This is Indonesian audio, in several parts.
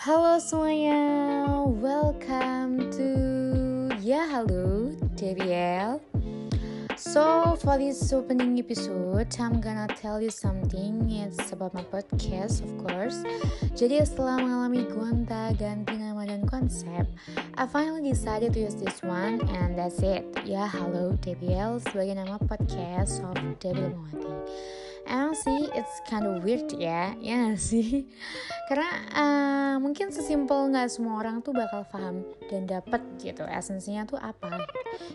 Halo semuanya, welcome to Ya Halo JBL So for this opening episode, I'm gonna tell you something. It's about my podcast of course. Jadi setelah mengalami gonta ganti nama dan konsep I finally decided to use this one and that's it. Ya Halo JBL sebagai nama podcast of Debbie Mawati sih it's kind of weird ya, ya gak sih? Karena uh, mungkin sesimpel nggak semua orang tuh bakal paham dan dapet gitu esensinya tuh apa.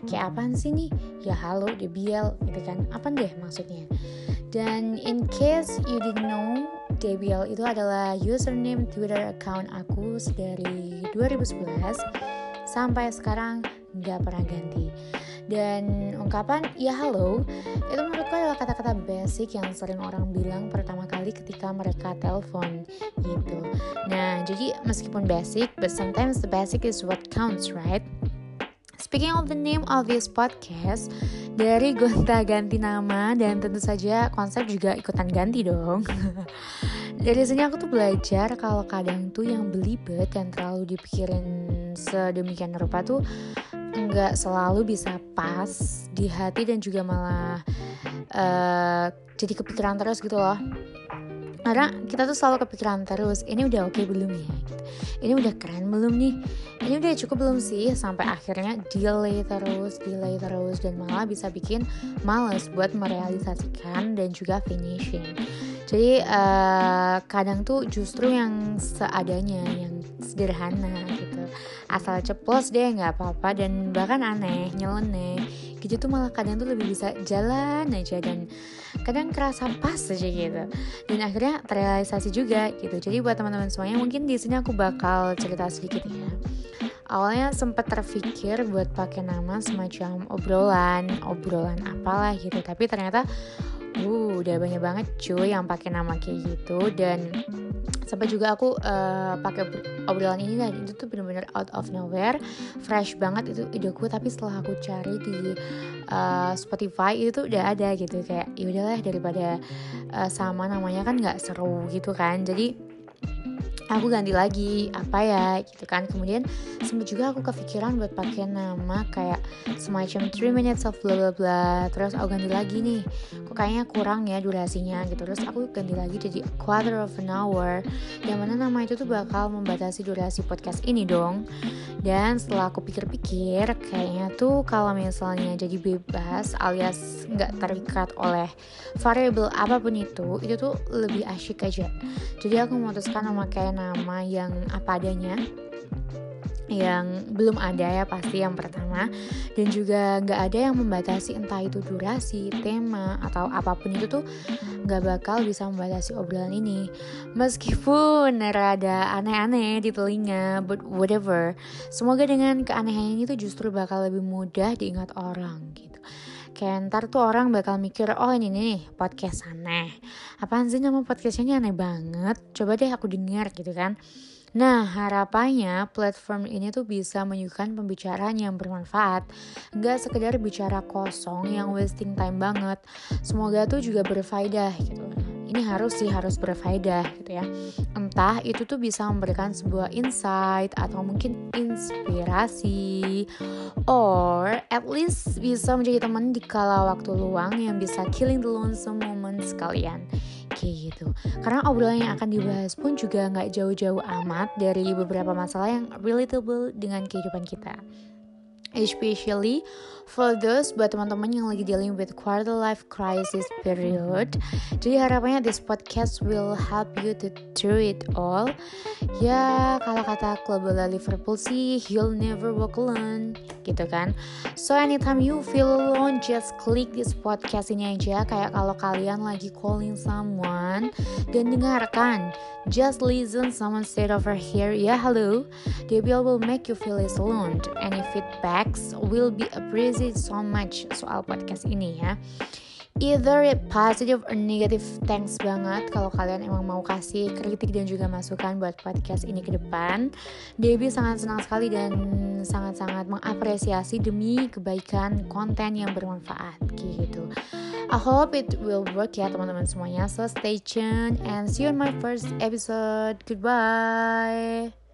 Kayak apaan sih nih? Ya halo, DBL gitu kan. Apa deh maksudnya? Dan in case you didn't know, DBL itu adalah username Twitter account aku dari 2011 sampai sekarang nggak pernah ganti dan ungkapan ya halo itu menurutku adalah kata-kata basic yang sering orang bilang pertama kali ketika mereka telepon gitu nah jadi meskipun basic but sometimes the basic is what counts right Speaking of the name of this podcast, dari gonta ganti nama dan tentu saja konsep juga ikutan ganti dong. dari sini aku tuh belajar kalau kadang tuh yang belibet dan terlalu dipikirin sedemikian rupa tuh nggak selalu bisa pas di hati dan juga malah uh, jadi kepikiran terus gitu loh. Karena kita tuh selalu kepikiran terus ini udah oke okay belum ya? Ini udah keren belum nih? Ini udah cukup belum sih? Sampai akhirnya delay terus delay terus dan malah bisa bikin males buat merealisasikan dan juga finishing jadi uh, kadang tuh justru yang seadanya yang sederhana gitu. Asal ceplos deh nggak apa-apa. Dan bahkan aneh nyeleneh gitu tuh malah kadang tuh lebih bisa jalan aja dan kadang kerasa pas aja gitu. Dan akhirnya terrealisasi juga gitu. Jadi buat teman-teman semuanya mungkin di sini aku bakal cerita sedikit ya. Awalnya sempat terpikir buat pakai nama semacam obrolan obrolan apalah gitu. Tapi ternyata uh udah banyak banget cuy yang pakai nama kayak gitu. Dan sampai juga aku uh, pakai obrolan ini dan itu tuh bener-bener out of nowhere. Fresh banget itu ideku tapi setelah aku cari di uh, Spotify itu tuh udah ada gitu. Kayak ya udahlah daripada uh, sama namanya kan nggak seru gitu kan. Jadi aku ganti lagi apa ya gitu kan. Kemudian sempat juga aku kepikiran buat pakai nama kayak semacam 3 minutes of blah blah blah terus aku ganti lagi nih. Kok kayaknya kurang ya durasinya gitu. Terus aku ganti lagi jadi quarter of an hour yang mana nama itu tuh bakal membatasi durasi podcast ini dong. Dan setelah aku pikir-pikir kayaknya tuh kalau misalnya jadi bebas alias nggak terikat oleh variabel apa pun itu itu tuh lebih asyik aja. Jadi aku memutuskan memakai nama yang apa adanya yang belum ada ya pasti yang pertama. Dan juga nggak ada yang membatasi entah itu durasi tema atau apa pun itu tuh nggak bakal bisa membatasi obrolan ini. Meskipun rada aneh-aneh di telinga but whatever. Semoga dengan keanehan ini tuh justru bakal lebih mudah diingat orang gitu kayak ntar tuh orang bakal mikir oh ini nih podcast aneh apaan sih nama podcastnya aneh banget coba deh aku dengar gitu kan Nah, harapannya platform ini tuh bisa menyuguhkan pembicaraan yang bermanfaat. Nggak sekedar bicara kosong yang wasting time banget. Semoga tuh juga berfaedah gitu. Ini harus sih harus berfaedah gitu ya. Entah itu tuh bisa memberikan sebuah insight atau mungkin inspirasi or at least bisa menjadi teman di kala waktu luang yang bisa killing the lonesome moment sekalian kayak gitu. Karena obrolan yang akan dibahas pun juga nggak jauh-jauh amat dari beberapa masalah yang relatable dengan kehidupan kita. Especially for those buat teman-teman yang lagi dealing with quarter life crisis period. Jadi harapannya this podcast will help you to through it all. Ya kalau kata klub bola Liverpool sih, you'll never walk alone, gitu kan. So anytime you feel alone, just click this podcast ini aja. Kayak kalau kalian lagi calling someone dan dengarkan. Just listen someone said over here, ya yeah, hello. Debiel will make you feel less alone. Any feedbacks will be appreciated so much soal podcast ini ya. either positive or negative thanks banget kalau kalian emang mau kasih kritik dan juga masukan buat podcast ini ke depan. Debbie sangat senang sekali dan sangat-sangat mengapresiasi demi kebaikan konten yang bermanfaat gitu. I hope it will work ya teman-teman semuanya. So stay tuned and see you on my first episode. Goodbye